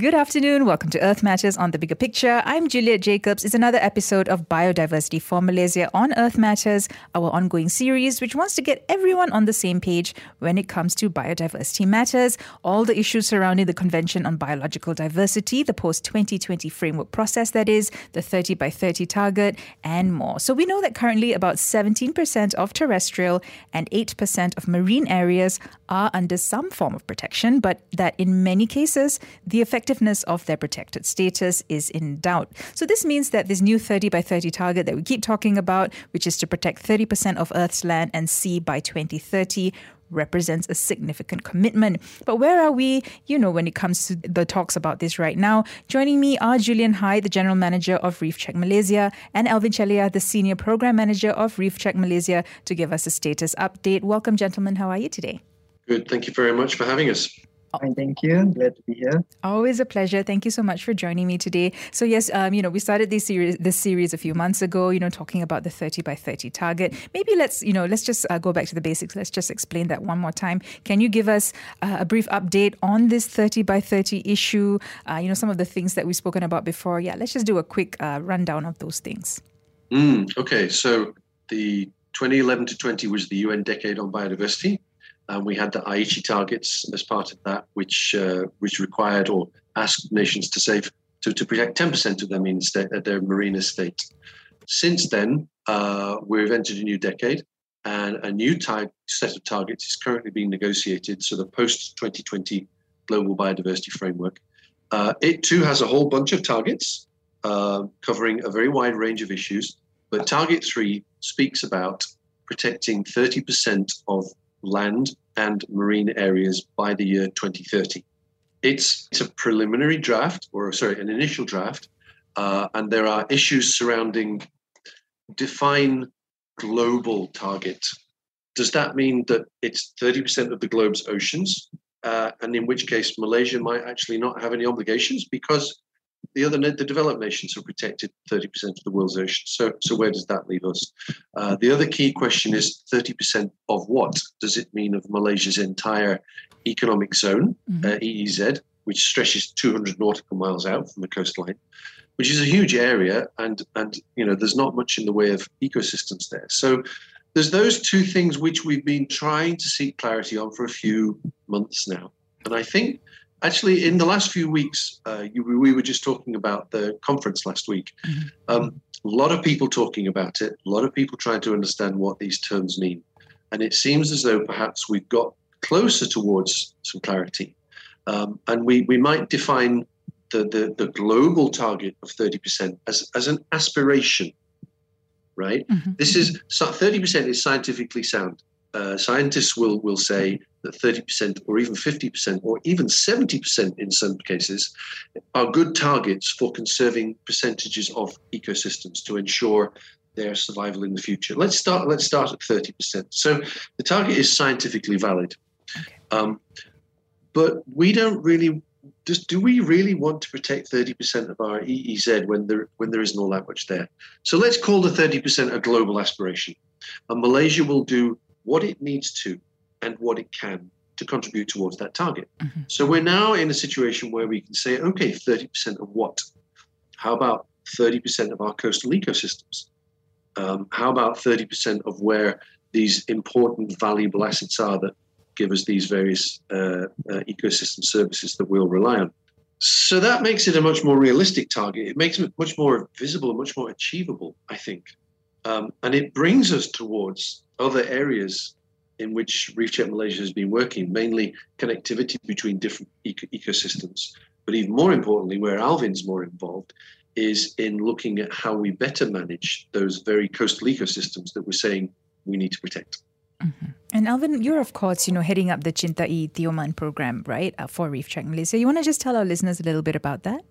Good afternoon. Welcome to Earth Matters on the Bigger Picture. I'm Juliet Jacobs. It's another episode of Biodiversity for Malaysia on Earth Matters, our ongoing series which wants to get everyone on the same page when it comes to biodiversity matters, all the issues surrounding the Convention on Biological Diversity, the post 2020 framework process that is, the 30 by 30 target, and more. So we know that currently about 17% of terrestrial and 8% of marine areas are under some form of protection, but that in many cases, the effect effectiveness of their protected status is in doubt. So this means that this new 30 by 30 target that we keep talking about, which is to protect 30% of Earth's land and sea by 2030, represents a significant commitment. But where are we, you know, when it comes to the talks about this right now? Joining me are Julian Hyde, the General Manager of Reef Check Malaysia, and Alvin Chelliah, the Senior Program Manager of Reef Check Malaysia, to give us a status update. Welcome, gentlemen. How are you today? Good. Thank you very much for having us. Fine, thank you. Glad to be here. Always a pleasure. Thank you so much for joining me today. So yes, um, you know, we started this series this series a few months ago. You know, talking about the thirty by thirty target. Maybe let's you know let's just uh, go back to the basics. Let's just explain that one more time. Can you give us uh, a brief update on this thirty by thirty issue? Uh, you know, some of the things that we've spoken about before. Yeah, let's just do a quick uh, rundown of those things. Mm, okay, so the 2011 to 20 was the UN Decade on Biodiversity. And we had the Aichi targets as part of that, which uh, which required or asked nations to save to, to protect 10% of their marine, estate, uh, their marine estate. Since then, uh, we've entered a new decade, and a new type set of targets is currently being negotiated. So the post 2020 global biodiversity framework. Uh, it too has a whole bunch of targets uh, covering a very wide range of issues. But target three speaks about protecting 30% of land and marine areas by the year 2030. It's, it's a preliminary draft, or sorry, an initial draft, uh, and there are issues surrounding define global target. Does that mean that it's 30% of the globe's oceans? Uh, and in which case, Malaysia might actually not have any obligations because the other the developed nations have protected 30% of the world's ocean. So, so where does that leave us? Uh, the other key question is 30% of what? Does it mean of Malaysia's entire economic zone, mm-hmm. uh, EEZ, which stretches 200 nautical miles out from the coastline, which is a huge area, and and you know there's not much in the way of ecosystems there. So. There's those two things which we've been trying to seek clarity on for a few months now. And I think Actually, in the last few weeks, uh, you, we were just talking about the conference last week. Mm-hmm. Um, a lot of people talking about it, a lot of people trying to understand what these terms mean. And it seems as though perhaps we've got closer towards some clarity. Um, and we, we might define the, the, the, global target of 30% as, as an aspiration, right? Mm-hmm. This is 30% is scientifically sound. Uh, scientists will, will say that 30% or even 50% or even 70% in some cases are good targets for conserving percentages of ecosystems to ensure their survival in the future. Let's start, let's start at 30%. So the target is scientifically valid. Um, but we don't really just do we really want to protect 30% of our EEZ when there when there isn't all that much there? So let's call the 30% a global aspiration. And Malaysia will do what it needs to and what it can to contribute towards that target. Mm-hmm. So we're now in a situation where we can say, okay, 30% of what? How about 30% of our coastal ecosystems? Um, how about 30% of where these important, valuable assets are that give us these various uh, uh, ecosystem services that we'll rely on? So that makes it a much more realistic target. It makes it much more visible and much more achievable, I think. Um, and it brings us towards other areas in which Reef Check Malaysia has been working, mainly connectivity between different eco- ecosystems. But even more importantly, where Alvin's more involved, is in looking at how we better manage those very coastal ecosystems that we're saying we need to protect. Mm-hmm. And Alvin, you're of course, you know, heading up the Cintai Tioman program, right, uh, for Reef Check Malaysia. You want to just tell our listeners a little bit about that?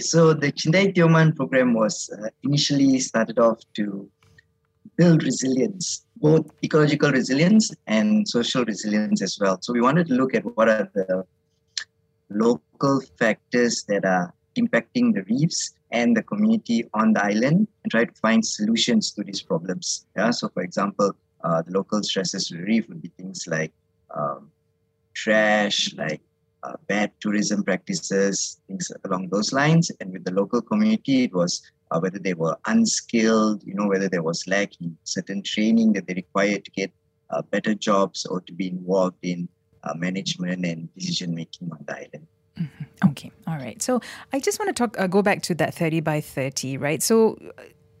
So the Cintai Tioman program was uh, initially started off to build resilience, both ecological resilience and social resilience as well. So we wanted to look at what are the local factors that are impacting the reefs and the community on the island and try to find solutions to these problems. Yeah. So, for example, uh, the local stresses to the reef would be things like um, trash, like uh, bad tourism practices, things along those lines. And with the local community, it was uh, whether they were unskilled, you know, whether there was lack in certain training that they required to get uh, better jobs or to be involved in uh, management and decision making on the island. Mm-hmm. Okay, all right. So I just want to talk, uh, go back to that 30 by 30, right? So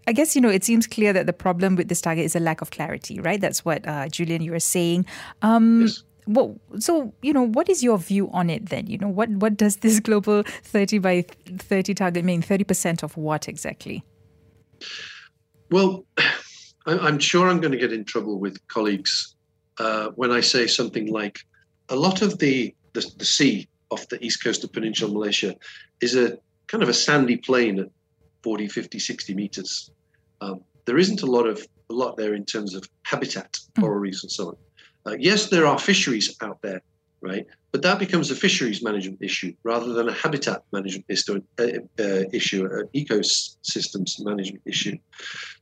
I guess, you know, it seems clear that the problem with this target is a lack of clarity, right? That's what, uh, Julian, you were saying. Um, yes. Well, so you know, what is your view on it then? You know, what what does this global thirty by thirty target mean? Thirty percent of what exactly? Well, I'm sure I'm going to get in trouble with colleagues uh, when I say something like a lot of the, the the sea off the east coast of peninsular Malaysia is a kind of a sandy plain at 40, 50, 60 meters. Um, there isn't a lot of a lot there in terms of habitat, coral mm. reefs, and so on. Uh, yes, there are fisheries out there, right? But that becomes a fisheries management issue rather than a habitat management issue, uh, uh, issue an ecosystems management issue.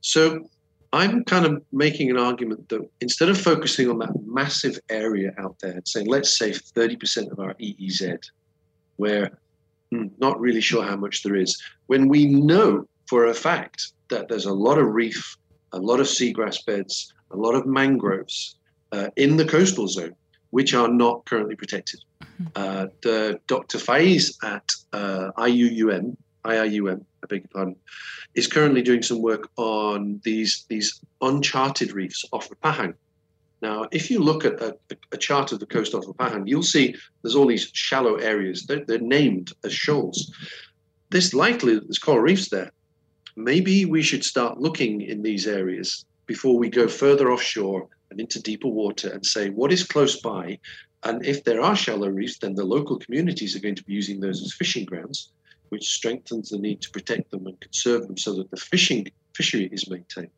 So I'm kind of making an argument that instead of focusing on that massive area out there and saying, let's save 30% of our EEZ, where hmm, not really sure how much there is, when we know for a fact that there's a lot of reef, a lot of seagrass beds, a lot of mangroves, uh, in the coastal zone, which are not currently protected. Mm-hmm. Uh, the Dr. Faiz at uh, IUUM, IIUM, I beg your pardon, is currently doing some work on these these uncharted reefs off the Pahang. Now, if you look at a, a, chart of the coast off the Pahang, you'll see there's all these shallow areas. They're, they're named as shoals. There's likely there's coral reefs there. Maybe we should start looking in these areas before we go further offshore and into deeper water and say what is close by. And if there are shallow reefs, then the local communities are going to be using those as fishing grounds, which strengthens the need to protect them and conserve them so that the fishing fishery is maintained.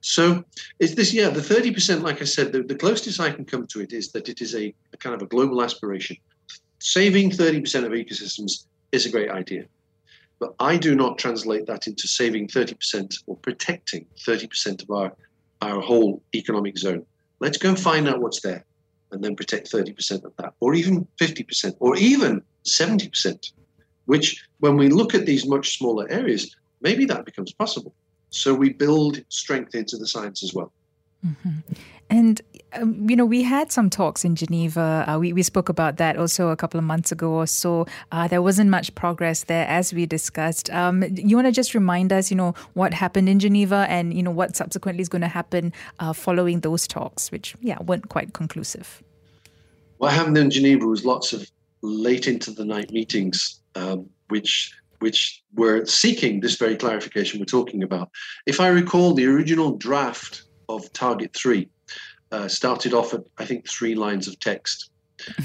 So is this, yeah, the 30%, like I said, the, the closest I can come to it is that it is a, a kind of a global aspiration. Saving 30% of ecosystems is a great idea. But I do not translate that into saving 30% or protecting 30% of our our whole economic zone. Let's go and find out what's there and then protect 30% of that, or even 50%, or even 70%, which when we look at these much smaller areas, maybe that becomes possible. So we build strength into the science as well. Mm-hmm. And um, you know, we had some talks in Geneva. Uh, we, we spoke about that also a couple of months ago or so. Uh, there wasn't much progress there, as we discussed. Um, you want to just remind us, you know, what happened in Geneva and, you know, what subsequently is going to happen uh, following those talks, which, yeah, weren't quite conclusive. What happened in Geneva was lots of late into the night meetings, um, which which were seeking this very clarification we're talking about. If I recall, the original draft of Target 3 uh, started off at, I think, three lines of text.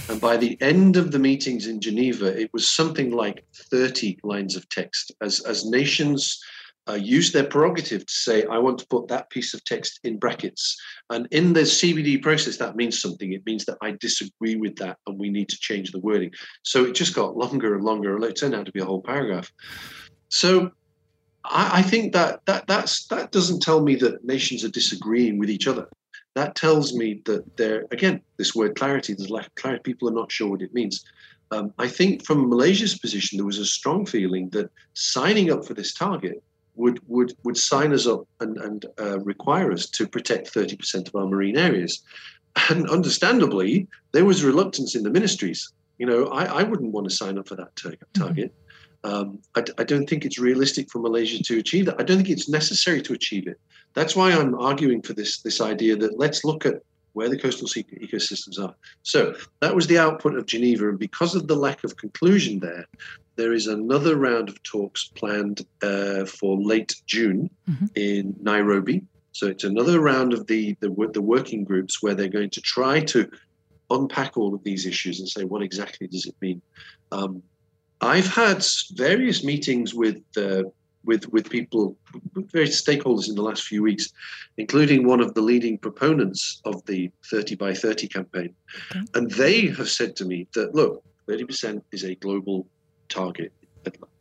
And by the end of the meetings in Geneva, it was something like 30 lines of text as, as nations uh, used their prerogative to say, I want to put that piece of text in brackets. And in the CBD process, that means something. It means that I disagree with that and we need to change the wording. So it just got longer and longer. And it turned out to be a whole paragraph. So I, I think that, that that's, that doesn't tell me that nations are disagreeing with each other that tells me that there, again, this word clarity, there's lack of clarity, people are not sure what it means. Um, I think from Malaysia's position, there was a strong feeling that signing up for this target would would would sign us up and, and uh, require us to protect 30% of our marine areas. And understandably, there was reluctance in the ministries. You know, I, I wouldn't want to sign up for that mm-hmm. target. Mm-hmm. Um, I, I, don't think it's realistic for Malaysia to achieve that. I don't think it's necessary to achieve it. That's why I'm arguing for this this idea that let's look at where the coastal ecosystems are. So that was the output of Geneva, and because of the lack of conclusion there, there is another round of talks planned uh, for late June mm-hmm. in Nairobi. So it's another round of the, the the working groups where they're going to try to unpack all of these issues and say what exactly does it mean. Um, I've had various meetings with uh, with with people, with various stakeholders in the last few weeks, including one of the leading proponents of the 30 by 30 campaign, okay. and they have said to me that look, 30% is a global target.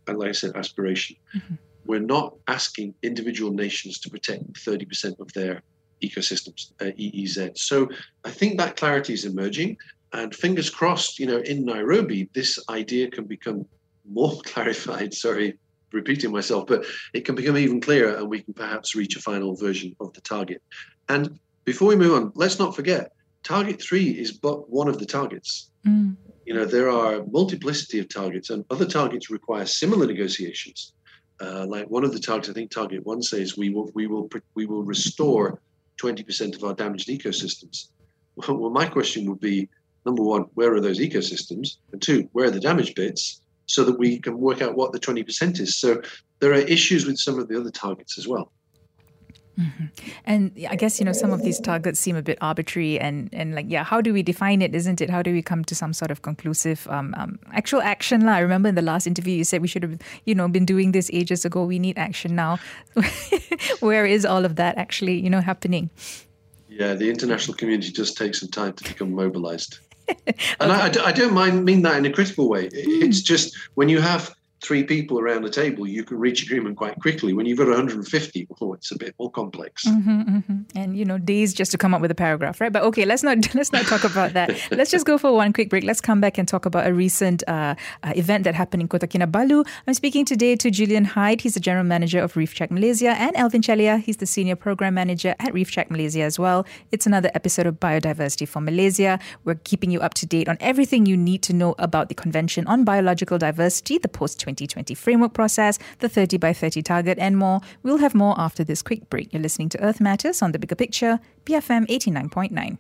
And like I said, aspiration. Mm-hmm. We're not asking individual nations to protect 30% of their ecosystems, uh, EEZ. So I think that clarity is emerging. And fingers crossed, you know, in Nairobi, this idea can become more clarified. Sorry, repeating myself, but it can become even clearer and we can perhaps reach a final version of the target. And before we move on, let's not forget target three is but one of the targets. Mm. You know, there are multiplicity of targets, and other targets require similar negotiations. Uh, like one of the targets, I think target one says we will we will we will restore 20% of our damaged ecosystems. Well, well, my question would be number one, where are those ecosystems? And two, where are the damaged bits? So that we can work out what the 20% is. So there are issues with some of the other targets as well. Mm-hmm. And I guess you know some of these targets seem a bit arbitrary, and and like yeah, how do we define it? Isn't it? How do we come to some sort of conclusive um, um, actual action? La? I remember in the last interview you said we should have you know been doing this ages ago. We need action now. Where is all of that actually you know happening? Yeah, the international community does take some time to become mobilized. okay. And I, I, don't mind mean that in a critical way. It's hmm. just when you have three people around the table, you can reach agreement quite quickly. When you've got 150, oh, it's a bit more complex. Mm-hmm, mm-hmm. And you know, days just to come up with a paragraph, right? But okay, let's not let's not talk about that. let's just go for one quick break. Let's come back and talk about a recent uh, uh, event that happened in Kota Kinabalu. I'm speaking today to Julian Hyde. He's the general manager of Reef Check Malaysia, and Alvin Chelliah. He's the senior program manager at Reef Check Malaysia as well. It's another episode of Biodiversity for Malaysia. We're keeping you up to date on everything you need to know about the Convention on Biological Diversity, the post 2020 framework process, the 30 by 30 target, and more. We'll have more after this quick break. You're listening to Earth Matters on the Bigger Picture, BFM 89.9.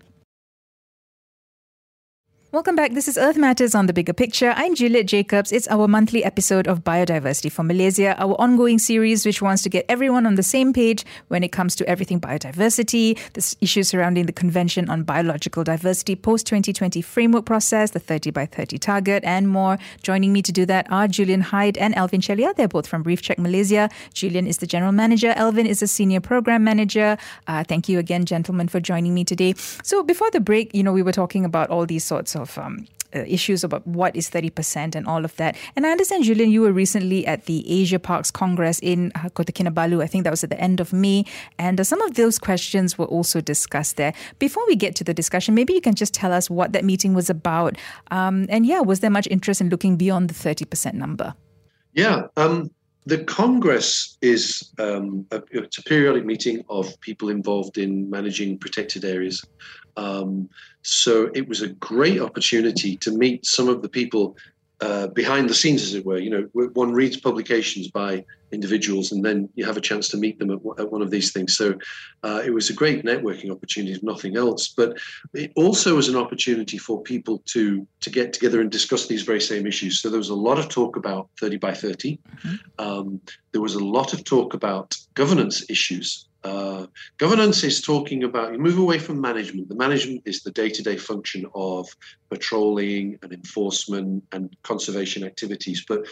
Welcome back. This is Earth Matters on the Bigger Picture. I'm Juliet Jacobs. It's our monthly episode of Biodiversity for Malaysia, our ongoing series which wants to get everyone on the same page when it comes to everything biodiversity, the issues surrounding the Convention on Biological Diversity post 2020 framework process, the 30 by 30 target, and more. Joining me to do that are Julian Hyde and Elvin Chelliah. They're both from Reef Check Malaysia. Julian is the general manager, Elvin is a senior program manager. Uh, thank you again, gentlemen, for joining me today. So, before the break, you know, we were talking about all these sorts of of um, uh, issues about what is 30% and all of that. And I understand, Julian, you were recently at the Asia Parks Congress in uh, Kota Kinabalu. I think that was at the end of May. And uh, some of those questions were also discussed there. Before we get to the discussion, maybe you can just tell us what that meeting was about. Um, and yeah, was there much interest in looking beyond the 30% number? Yeah. Um, the Congress is um, a, it's a periodic meeting of people involved in managing protected areas. Um, so it was a great opportunity to meet some of the people uh, behind the scenes, as it were. You know, one reads publications by individuals, and then you have a chance to meet them at, at one of these things. So uh, it was a great networking opportunity, if nothing else. But it also was an opportunity for people to to get together and discuss these very same issues. So there was a lot of talk about 30 by 30. Mm-hmm. Um, there was a lot of talk about governance issues. Uh, governance is talking about you move away from management. The management is the day-to-day function of patrolling and enforcement and conservation activities, but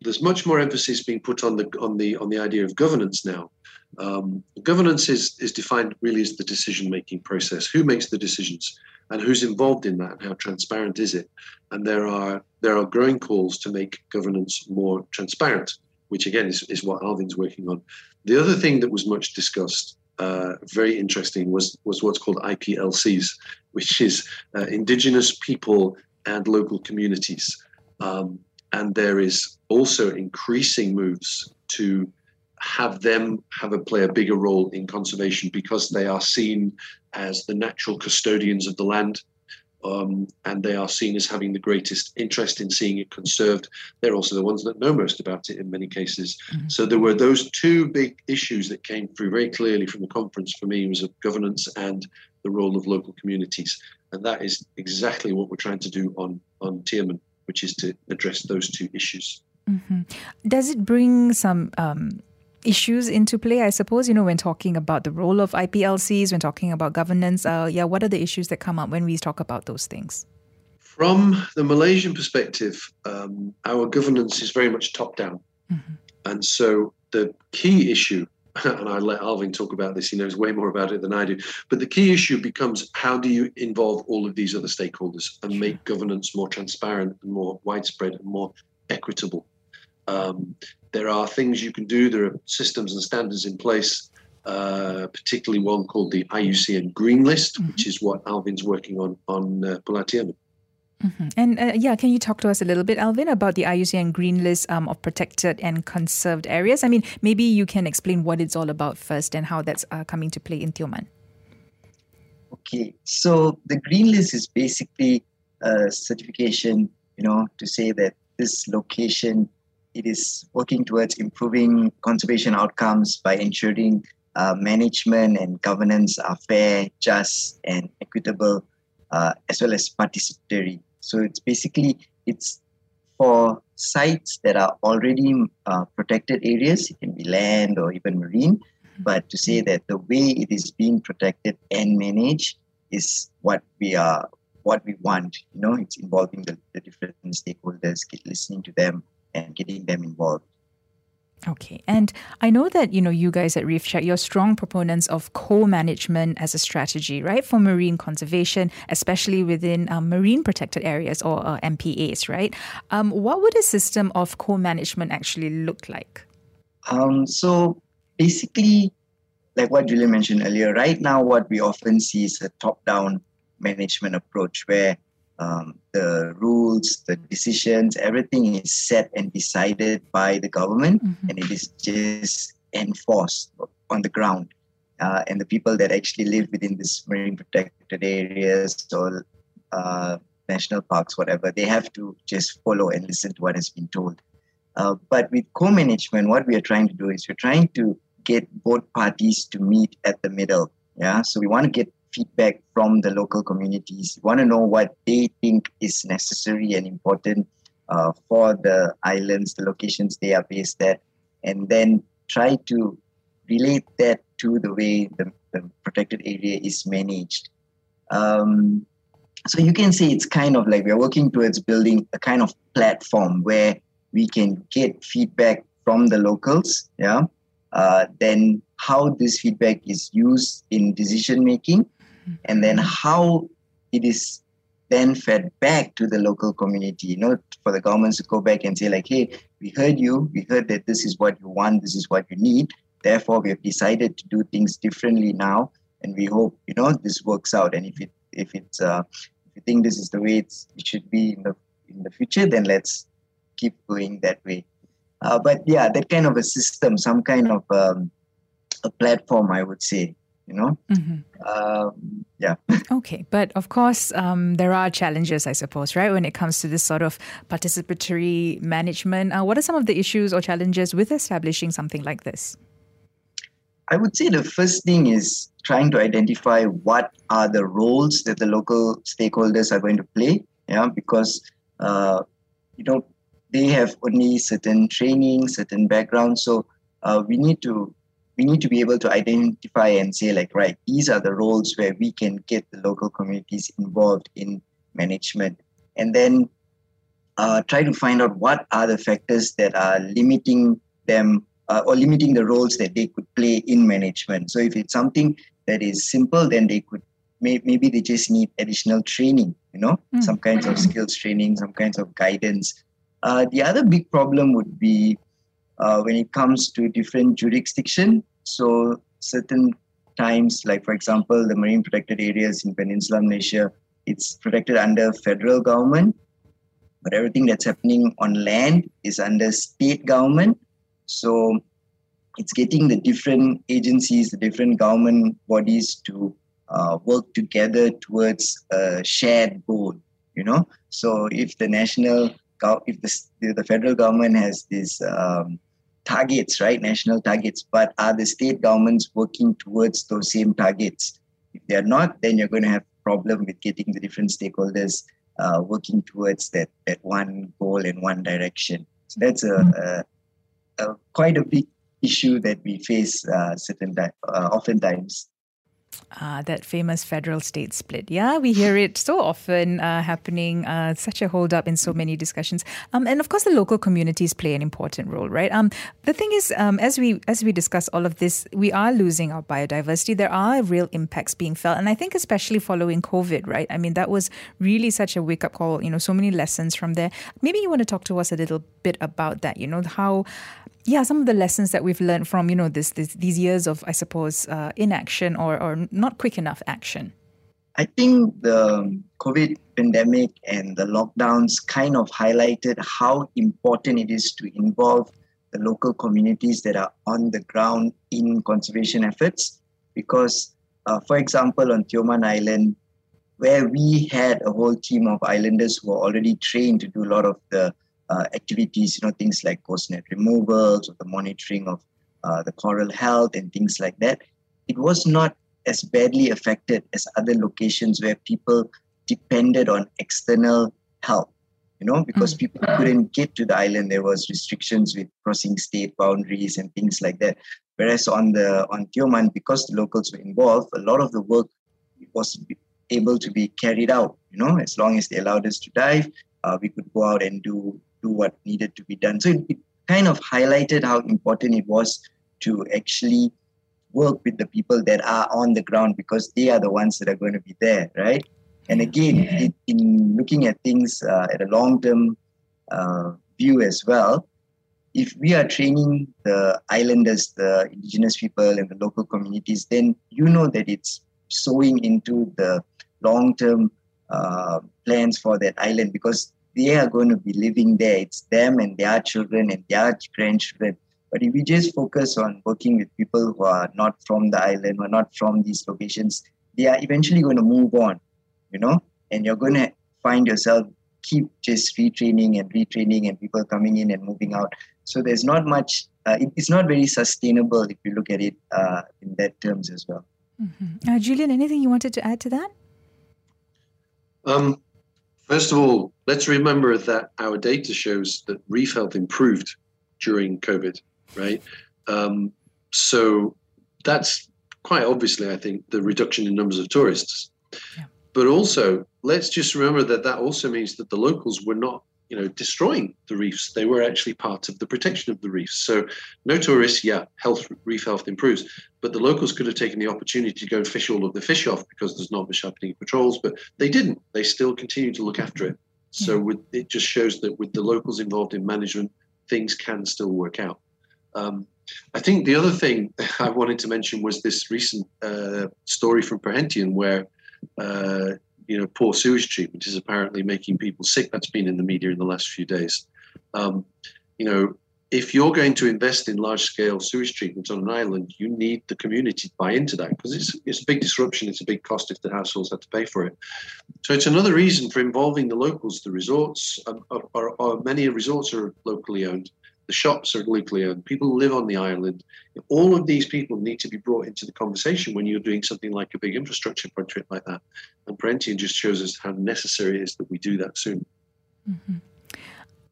there's much more emphasis being put on the on the on the idea of governance now. Um, governance is is defined really as the decision-making process. Who makes the decisions and who's involved in that, and how transparent is it? And there are there are growing calls to make governance more transparent which again is, is what Alvin's working on. The other thing that was much discussed, uh, very interesting, was was what's called IPLCs, which is uh, Indigenous people and local communities. Um, and there is also increasing moves to have them have a play a bigger role in conservation because they are seen as the natural custodians of the land um, and they are seen as having the greatest interest in seeing it conserved. They're also the ones that know most about it in many cases. Mm-hmm. So there were those two big issues that came through very clearly from the conference for me was of governance and the role of local communities. And that is exactly what we're trying to do on, on Tioman, which is to address those two issues. Mm-hmm. Does it bring some um, issues into play, I suppose, you know, when talking about the role of IPLCs, when talking about governance, uh, yeah, what are the issues that come up when we talk about those things? From the Malaysian perspective, um, our governance is very much top down. Mm-hmm. And so the key issue, and I let Alvin talk about this, he knows way more about it than I do, but the key issue becomes how do you involve all of these other stakeholders and make governance more transparent and more widespread and more equitable? Um, there are things you can do. There are systems and standards in place, uh, particularly one called the IUCN Green List, mm-hmm. which is what Alvin's working on on uh, Pulau Mm-hmm. And uh, yeah, can you talk to us a little bit, Alvin, about the IUCN Green List um, of protected and conserved areas? I mean, maybe you can explain what it's all about first and how that's uh, coming to play in Tioman. Okay, so the Green List is basically a certification, you know, to say that this location it is working towards improving conservation outcomes by ensuring uh, management and governance are fair, just, and equitable, uh, as well as participatory. So it's basically it's for sites that are already uh, protected areas. It can be land or even marine. Mm-hmm. But to say that the way it is being protected and managed is what we are, what we want. You know, it's involving the, the different stakeholders, listening to them, and getting them involved. Okay. And I know that, you know, you guys at Reef Check, you're strong proponents of co-management as a strategy, right, for marine conservation, especially within um, marine protected areas or uh, MPAs, right? Um, what would a system of co-management actually look like? Um, so basically, like what Julia mentioned earlier, right now what we often see is a top-down management approach where um, the rules, the decisions, everything is set and decided by the government, mm-hmm. and it is just enforced on the ground. Uh, and the people that actually live within this marine protected areas or uh, national parks, whatever, they have to just follow and listen to what has been told. Uh, but with co-management, what we are trying to do is we're trying to get both parties to meet at the middle. Yeah, so we want to get feedback from the local communities. We want to know what they think is necessary and important uh, for the islands, the locations they are based at, and then try to relate that to the way the, the protected area is managed. Um, so you can say it's kind of like we're working towards building a kind of platform where we can get feedback from the locals, yeah, uh, then how this feedback is used in decision making and then how it is then fed back to the local community you know for the governments to go back and say like hey we heard you we heard that this is what you want this is what you need. Therefore we have decided to do things differently now. And we hope you know this works out. And if it if it's uh, if you think this is the way it's, it should be in the in the future then let's keep going that way. Uh, but yeah that kind of a system some kind of um, a platform i would say you know? Mm-hmm. um, yeah. Okay but of course um, there are challenges i suppose right when it comes to this sort of participatory management. Uh, what are some of the issues or challenges with establishing something like this? I would say the first thing is trying to identify what are the roles that the local stakeholders are going to play yeah because uh, you know they have only certain training certain background so uh, we need to we need to be able to identify and say like right these are the roles where we can get the local communities involved in management. And then uh, try to find out what are the factors that are limiting them uh, or limiting the roles that they could play in management. So if it's something that is simple then they could may, maybe they just need additional training you know mm. some kinds of skills training some kinds of guidance. Uh, the other big problem would be uh, when it comes to different jurisdiction. So certain times, like for example, the marine protected areas in Peninsular Malaysia, it's protected under federal government, but everything that's happening on land is under state government. So it's getting the different agencies, the different government bodies to uh, work together towards a shared goal. You know, so if the national, if the the federal government has this um, targets, right? National targets, but are the state governments working towards those same targets? If they're not, then you're going to have a problem with getting the different stakeholders uh, working towards that that one goal in one direction. So that's a, a, a quite a big issue that we face uh, certain uh, oftentimes. Ah, that famous federal state split. Yeah, we hear it so often uh, happening, uh, such a hold up in so many discussions. Um, and of course, the local communities play an important role, right? Um, the thing is, um, as we as we discuss all of this, we are losing our biodiversity. There are real impacts being felt, and I think especially following COVID, right? I mean, that was really such a wake up call. You know, so many lessons from there. Maybe you want to talk to us a little bit about that. You know, how yeah, some of the lessons that we've learned from you know this, this these years of I suppose uh, inaction or or not quick enough action. I think the COVID pandemic and the lockdowns kind of highlighted how important it is to involve the local communities that are on the ground in conservation efforts. Because, uh, for example, on Tioman Island, where we had a whole team of islanders who were already trained to do a lot of the uh, activities, you know, things like ghost net removals or the monitoring of uh, the coral health and things like that, it was not as badly affected as other locations where people depended on external help. You know, because mm. people couldn't get to the island, there was restrictions with crossing state boundaries and things like that. Whereas on the on Tioman, because the locals were involved, a lot of the work was able to be carried out. You know, as long as they allowed us to dive, uh, we could go out and do do what needed to be done. So it, it kind of highlighted how important it was to actually work with the people that are on the ground because they are the ones that are going to be there, right? And again, it, in looking at things uh, at a long term uh, view as well, if we are training the islanders, the indigenous people, and the local communities, then you know that it's sowing into the long term uh, plans for that island because they are going to be living there. It's them and their children and their grandchildren. But if we just focus on working with people who are not from the island or not from these locations, they are eventually going to move on, you know, and you're going to find yourself keep just retraining and retraining and people coming in and moving out. So there's not much, uh, it, it's not very sustainable if you look at it uh, in that terms as well. Mm-hmm. Uh, Julian, anything you wanted to add to that? Um, First of all, let's remember that our data shows that reef health improved during COVID, right? Um, so that's quite obviously, I think, the reduction in numbers of tourists. Yeah. But also, let's just remember that that also means that the locals were not you know, destroying the reefs. They were actually part of the protection of the reefs. So no tourists, yeah, health reef health improves. But the locals could have taken the opportunity to go and fish all of the fish off because there's not much happening in patrols, but they didn't. They still continue to look after it. So with, it just shows that with the locals involved in management, things can still work out. Um, I think the other thing I wanted to mention was this recent uh, story from Perhentian where uh, you know, poor sewage treatment is apparently making people sick. That's been in the media in the last few days. Um, you know, if you're going to invest in large scale sewage treatment on an island, you need the community to buy into that because it's, it's a big disruption. It's a big cost if the households have to pay for it. So it's another reason for involving the locals. The resorts, um, are, are, are many resorts are locally owned. The shops are locally owned. People live on the island. All of these people need to be brought into the conversation when you're doing something like a big infrastructure project like that. And Perhentian just shows us how necessary it is that we do that soon. Mm-hmm.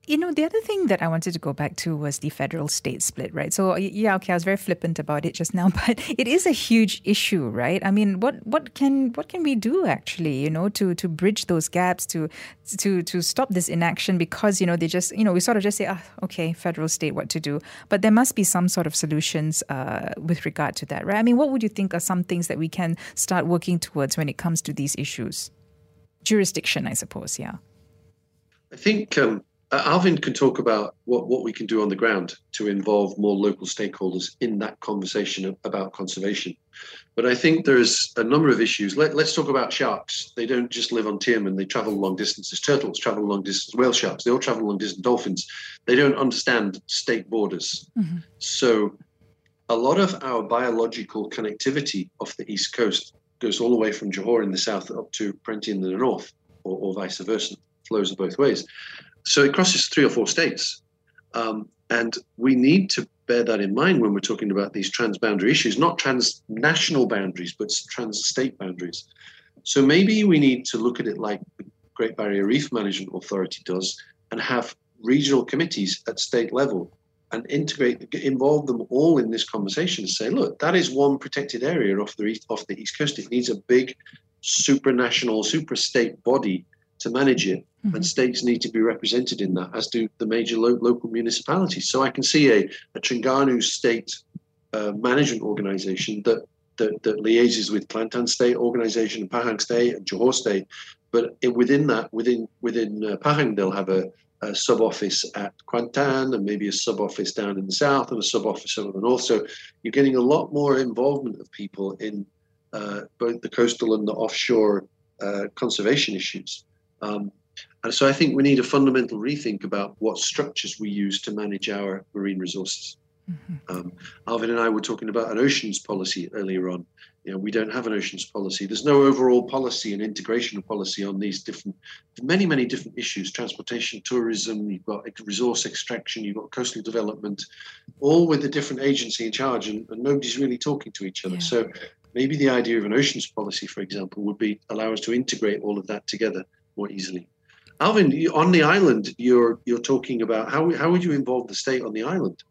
You know, the other thing that I wanted to go back to was the federal state split, right? So yeah, okay, I was very flippant about it just now, but it is a huge issue, right? I mean, what what can what can we do actually, you know, to to bridge those gaps, to to to stop this inaction because, you know, they just, you know, we sort of just say, ah, okay, federal state, what to do. But there must be some sort of solutions uh, with regard to that, right? I mean, what would you think are some things that we can start working towards when it comes to these issues? Jurisdiction, I suppose, yeah. I think um Alvin can talk about what, what we can do on the ground to involve more local stakeholders in that conversation about conservation. But I think there's a number of issues. Let, us talk about sharks. They don't just live on Tioman, they travel long distances. Turtles travel long distances, whale sharks, they all travel long distance. Dolphins, they don't understand state borders. Mm-hmm. So a lot of our biological connectivity off the East Coast goes all the way from Johor in the south up to Perhentian in the north, or, or vice versa, flows both ways. So it crosses three or four states. Um, and we need to bear that in mind when we're talking about these transboundary issues, not transnational boundaries, but trans-state boundaries. So maybe we need to look at it like the Great Barrier Reef Management Authority does and have regional committees at state level and integrate, involve them all in this conversation and say, look, that is one protected area off the east, off the east coast. It needs a big supranational, super-state body to manage it, mm-hmm. and states need to be represented in that, as do the major lo- local municipalities. So I can see a, a Terengganu state uh, management organization that, that that liaises with Kelantan State organization and Pahang State and Johor State, but within that, within within uh, Pahang, they'll have a, a sub office at Kuantan and maybe a sub office down in the south and a sub office over the north. So you're getting a lot more involvement of people in uh, both the coastal and the offshore uh, conservation issues. Um, and so I think we need a fundamental rethink about what structures we use to manage our marine resources. Mm-hmm. Um, Alvin and I were talking about an oceans policy earlier on. You know, we don't have an oceans policy. There's no overall policy and integration of policy on these different, many, many different issues: transportation, tourism. You've got resource extraction. You've got coastal development, all with a different agency in charge, and, and nobody's really talking to each other. Yeah. So maybe the idea of an oceans policy, for example, would be allow us to integrate all of that together more easily. Alvin, on the island, you're you're talking about how how would you involve the state on the island?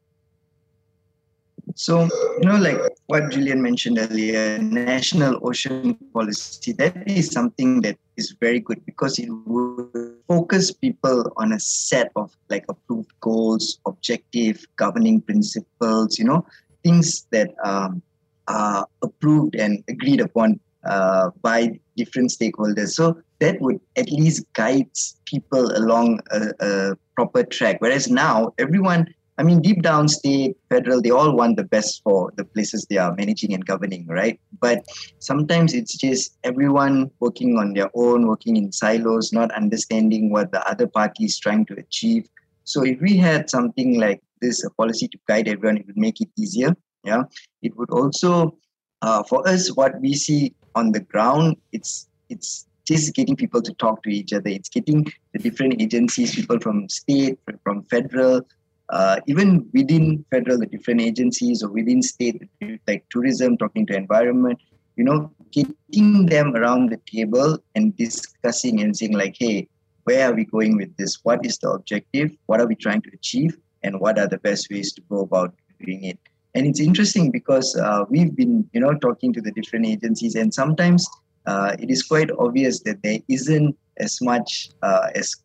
So, you know, like what Julian mentioned earlier, national ocean policy, that is something that is very good because it will focus people on a set of like approved goals, objective, governing principles, you know, things that um, are approved and agreed upon uh, by different stakeholders. So that would at least guide people along a, a proper track. Whereas now, everyone I mean, deep down, state, federal, they all want the best for the places they are managing and governing, right? But sometimes it's just everyone working on their own, working in silos, not understanding what the other party is trying to achieve. So if we had something like this, a policy to guide everyone, it would make it easier. Yeah, it would also, uh, for us, what we see on the ground, it's it's just getting people to talk to each other. It's getting the different agencies, people from state, from federal, uh, even within federal, the different agencies or within state, like tourism, talking to environment, you know, getting them around the table and discussing and saying like, hey, where are we going with this? What is the objective? What are we trying to achieve? And what are the best ways to go about doing it? And it's interesting because uh, we've been, you know, talking to the different agencies, and sometimes uh, it is quite obvious that there isn't as much uh, as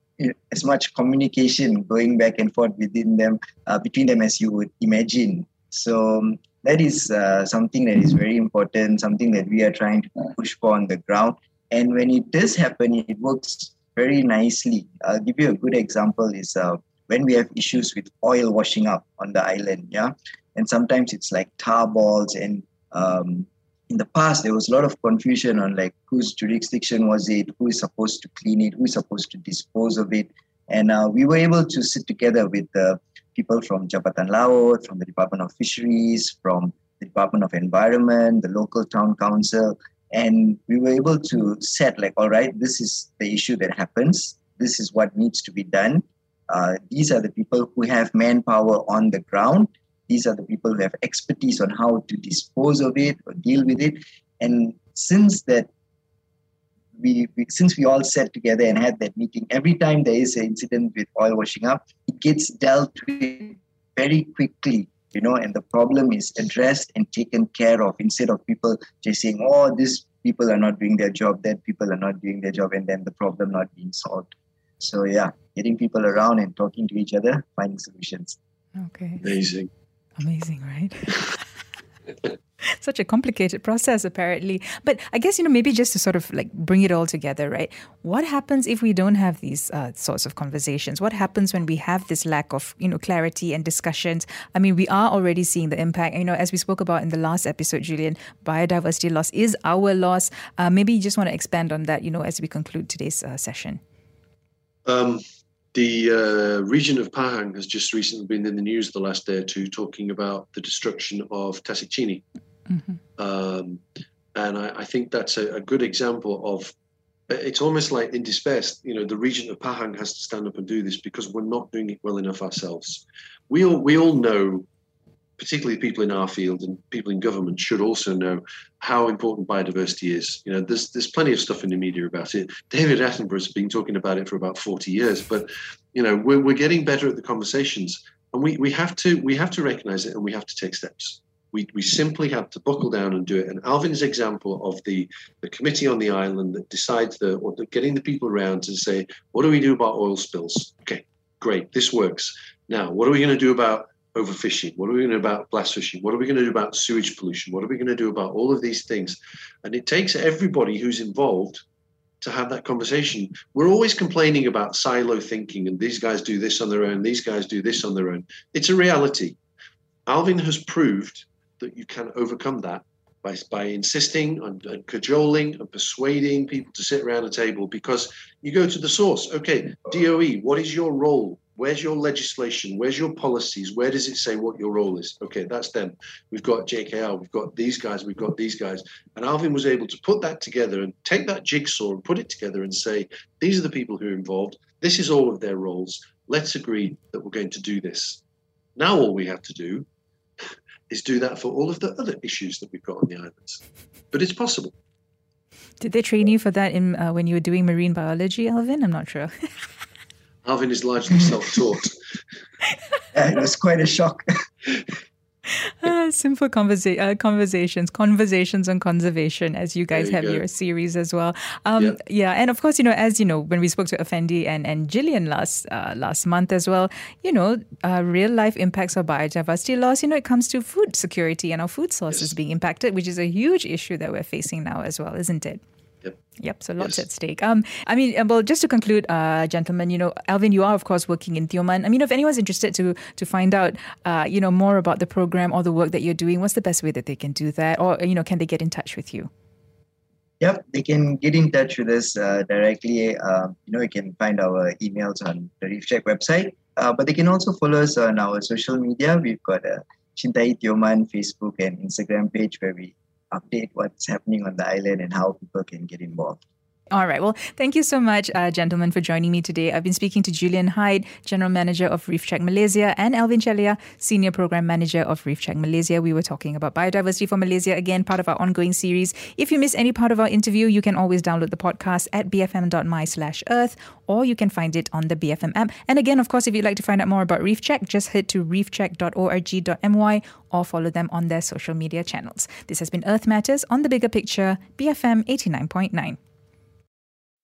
as much communication going back and forth within them uh, between them as you would imagine. So um, that is uh, something that is very important something that we are trying to push for on the ground. And when it does happen it works very nicely. I'll give you a good example is uh, when we have issues with oil washing up on the island yeah and sometimes it's like tar balls and um, in the past there was a lot of confusion on like whose jurisdiction was it who is supposed to clean it who is supposed to dispose of it and uh, we were able to sit together with the people from Jabatan Laut, from the Department of Fisheries, from the Department of Environment, the local town council, and we were able to set like, all right, this is the issue that happens. This is what needs to be done. Uh, these are the people who have manpower on the ground, these are the people who have expertise on how to dispose of it or deal with it. And since that we, we, since we all sat together and had that meeting, every time there is an incident with oil washing up, it gets dealt with very quickly, you know, and the problem is addressed and taken care of instead of people just saying, oh, these people are not doing their job, that people are not doing their job, and then the problem not being solved. So yeah, getting people around and talking to each other, finding solutions. Okay. Amazing. Amazing, right? Such a complicated process, apparently. But I guess, you know, maybe just to sort of like bring it all together, right? What happens if we don't have these uh, sorts of conversations? What happens when we have this lack of, you know, clarity and discussions? I mean, we are already seeing the impact. You know, as we spoke about in the last episode, Julian, biodiversity loss is our loss. Uh, maybe you just want to expand on that, you know, as we conclude today's uh, session. Um, the uh, Regent of Pahang has just recently been in the news the last day or two talking about the destruction of Tasik Chini. Mm-hmm. Um, and I, I, think that's a, a, good example of it's almost like in despair, you know, the Regent of Pahang has to stand up and do this because we're not doing it well enough ourselves. We all, we all know particularly people in our field and people in government should also know how important biodiversity is. You know, there's there's plenty of stuff in the media about it. David Attenborough's been talking about it for about 40 years, but you know, we're, we're getting better at the conversations. and we, we have to we have to recognize it and we have to take steps. We, we simply have to buckle down and do it. And Alvin's example of the, the committee on the island that decides the or the, getting the people around to say, what do we do about oil spills? Okay, great, this works. Now, what are we going to do about overfishing? What are we going to do about blast fishing? What are we going to do about sewage pollution? What are we going to do about all of these things? And it takes everybody who's involved to have that conversation. We're always complaining about silo thinking and these guys do this on their own, these guys do this on their own. It's a reality. Alvin has proved that you can overcome that by, by insisting and, and cajoling and persuading people to sit around a table because you go to the source. Okay, DOE, what is your role? Where's your legislation? Where's your policies? Where does it say what your role is? Okay, that's them. We've got JKR, we've got these guys, we've got these guys. And Alvin was able to put that together and take that jigsaw and put it together and say, these are the people who are involved. This is all of their roles. Let's agree that we're going to do this. Now, all we have to do is do that for all of the other issues that we've got on the islands. But it's possible. Did they train you for that in uh, when you were doing marine biology, Alvin? I'm not sure. Alvin is largely self-taught. yeah, it was quite a shock. uh, simple conversa- uh, conversations, conversations on conservation, as you guys you have go. your series as well. Um, yeah. yeah. and of course, you know, as you know, when we spoke to Effendi and, and Gillian last uh, last month as well, you know, uh, real life impacts of biodiversity loss. You know, it comes to food security and our food sources yes. being impacted, which is a huge issue that we're facing now as well, isn't it? Yep. So lots yes. at stake. Um, I mean, uh, well, just to conclude, uh, gentlemen, you know, Alvin, you are of course working in Tioman. I mean, if anyone's interested to to find out, uh, you know, more about the program or the work that you're doing, what's the best way that they can do that, or you know, can they get in touch with you? Yep, they can get in touch with us uh, directly. Uh, you know, you can find our emails on the Reef Check website, uh, but they can also follow us on our social media. We've got a Cintai Tioman Facebook and Instagram page where we update what's happening on the island and how people can get involved. All right. Well, thank you so much, uh, gentlemen, for joining me today. I've been speaking to Julian Hyde, General Manager of Reef Check Malaysia, and Alvin Chelliah, Senior Program Manager of Reef Check Malaysia. We were talking about biodiversity for Malaysia, again, part of our ongoing series. If you miss any part of our interview, you can always download the podcast at bfm.my slash earth, or you can find it on the BFM app. And again, of course, if you'd like to find out more about Reef Check, just head to reefcheck.org.my or follow them on their social media channels. This has been Earth Matters on the Bigger Picture, BFM 89.9.